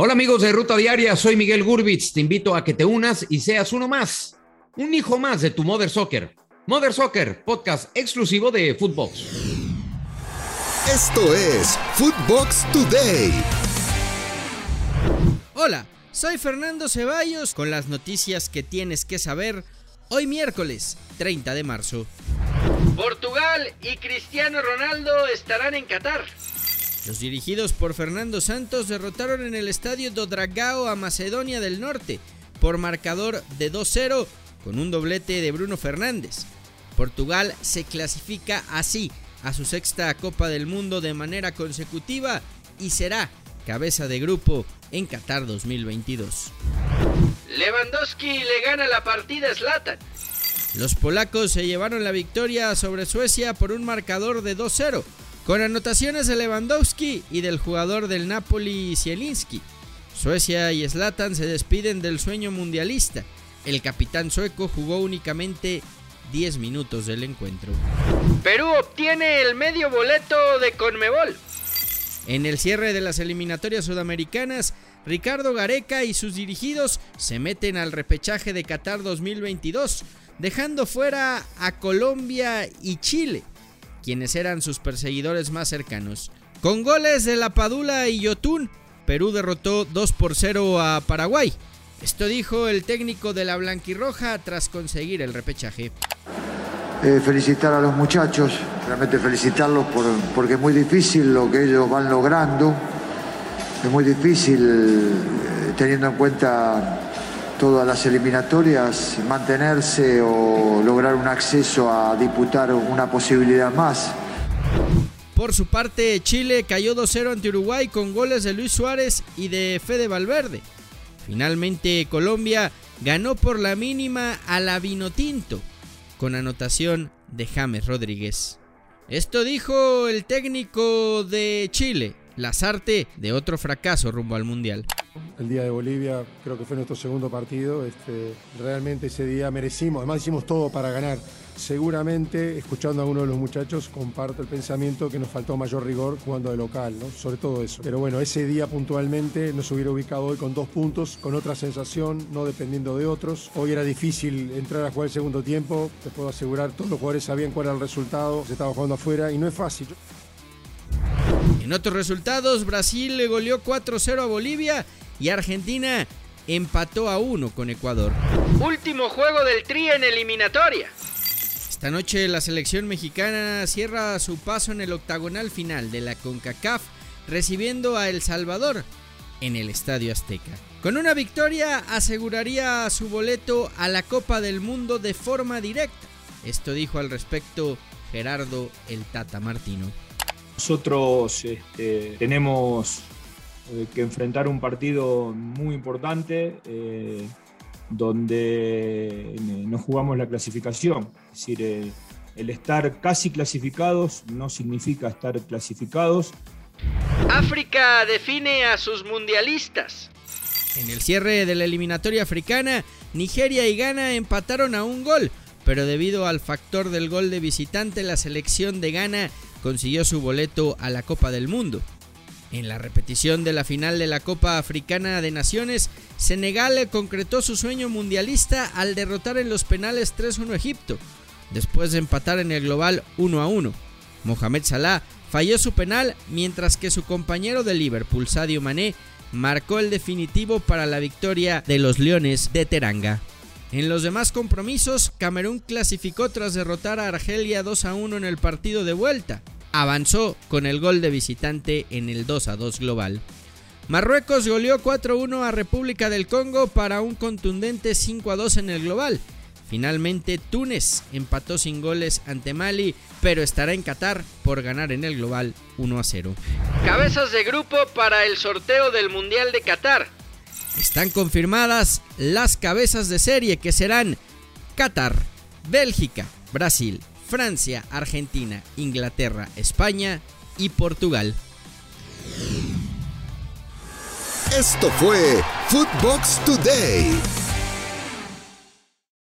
Hola amigos de Ruta Diaria, soy Miguel Gurbitz. Te invito a que te unas y seas uno más, un hijo más de tu Mother Soccer. Mother Soccer, podcast exclusivo de Footbox. Esto es Footbox Today. Hola, soy Fernando Ceballos con las noticias que tienes que saber hoy miércoles 30 de marzo. Portugal y Cristiano Ronaldo estarán en Qatar. Los dirigidos por Fernando Santos derrotaron en el estadio do Dragao a Macedonia del Norte por marcador de 2-0 con un doblete de Bruno Fernández. Portugal se clasifica así a su sexta Copa del Mundo de manera consecutiva y será cabeza de grupo en Qatar 2022. Lewandowski le gana la partida a Zlatan. Los polacos se llevaron la victoria sobre Suecia por un marcador de 2-0 con anotaciones de Lewandowski y del jugador del Napoli Zielinski. Suecia y Zlatan se despiden del sueño mundialista. El capitán sueco jugó únicamente 10 minutos del encuentro. Perú obtiene el medio boleto de Conmebol. En el cierre de las eliminatorias sudamericanas, Ricardo Gareca y sus dirigidos se meten al repechaje de Qatar 2022, dejando fuera a Colombia y Chile quienes eran sus perseguidores más cercanos. Con goles de La Padula y Yotun, Perú derrotó 2 por 0 a Paraguay. Esto dijo el técnico de la Blanquirroja tras conseguir el repechaje. Eh, felicitar a los muchachos, realmente felicitarlos por, porque es muy difícil lo que ellos van logrando, es muy difícil eh, teniendo en cuenta todas las eliminatorias, mantenerse o lograr un acceso a disputar una posibilidad más. Por su parte, Chile cayó 2-0 ante Uruguay con goles de Luis Suárez y de Fede Valverde. Finalmente, Colombia ganó por la mínima a la Vinotinto, con anotación de James Rodríguez. Esto dijo el técnico de Chile, Lazarte, de otro fracaso rumbo al Mundial el día de Bolivia, creo que fue nuestro segundo partido. Este, realmente ese día merecimos, además hicimos todo para ganar. Seguramente, escuchando a uno de los muchachos, comparto el pensamiento que nos faltó mayor rigor jugando de local, sobre todo eso. Pero bueno, ese día puntualmente nos hubiera ubicado hoy con dos puntos, con otra sensación, no dependiendo de otros. Hoy era difícil entrar a jugar el segundo tiempo, te puedo asegurar, todos los jugadores sabían cuál era el resultado, se estaba jugando afuera y no es fácil. En otros resultados, Brasil le goleó 4-0 a Bolivia y Argentina empató a uno con Ecuador. Último juego del Tri en eliminatoria. Esta noche la selección mexicana cierra su paso en el octagonal final de la CONCACAF recibiendo a El Salvador en el Estadio Azteca. Con una victoria aseguraría su boleto a la Copa del Mundo de forma directa. Esto dijo al respecto Gerardo el Tata Martino. Nosotros este, tenemos eh, que enfrentar un partido muy importante eh, donde eh, no jugamos la clasificación. Es decir, el estar casi clasificados no significa estar clasificados. África define a sus mundialistas. En el cierre de la eliminatoria africana, Nigeria y Ghana empataron a un gol, pero debido al factor del gol de visitante, la selección de Ghana consiguió su boleto a la Copa del Mundo. En la repetición de la final de la Copa Africana de Naciones, Senegal concretó su sueño mundialista al derrotar en los penales 3-1 a Egipto, después de empatar en el global 1-1. Mohamed Salah falló su penal mientras que su compañero de Liverpool, Sadio Mané, marcó el definitivo para la victoria de los Leones de Teranga. En los demás compromisos, Camerún clasificó tras derrotar a Argelia 2 1 en el partido de vuelta avanzó con el gol de visitante en el 2 a 2 global. Marruecos goleó 4-1 a República del Congo para un contundente 5 a 2 en el global. Finalmente Túnez empató sin goles ante Mali, pero estará en Qatar por ganar en el global 1 a 0. Cabezas de grupo para el sorteo del Mundial de Qatar. Están confirmadas las cabezas de serie que serán Qatar, Bélgica, Brasil, Francia, Argentina, Inglaterra, España y Portugal. Esto fue Footbox Today.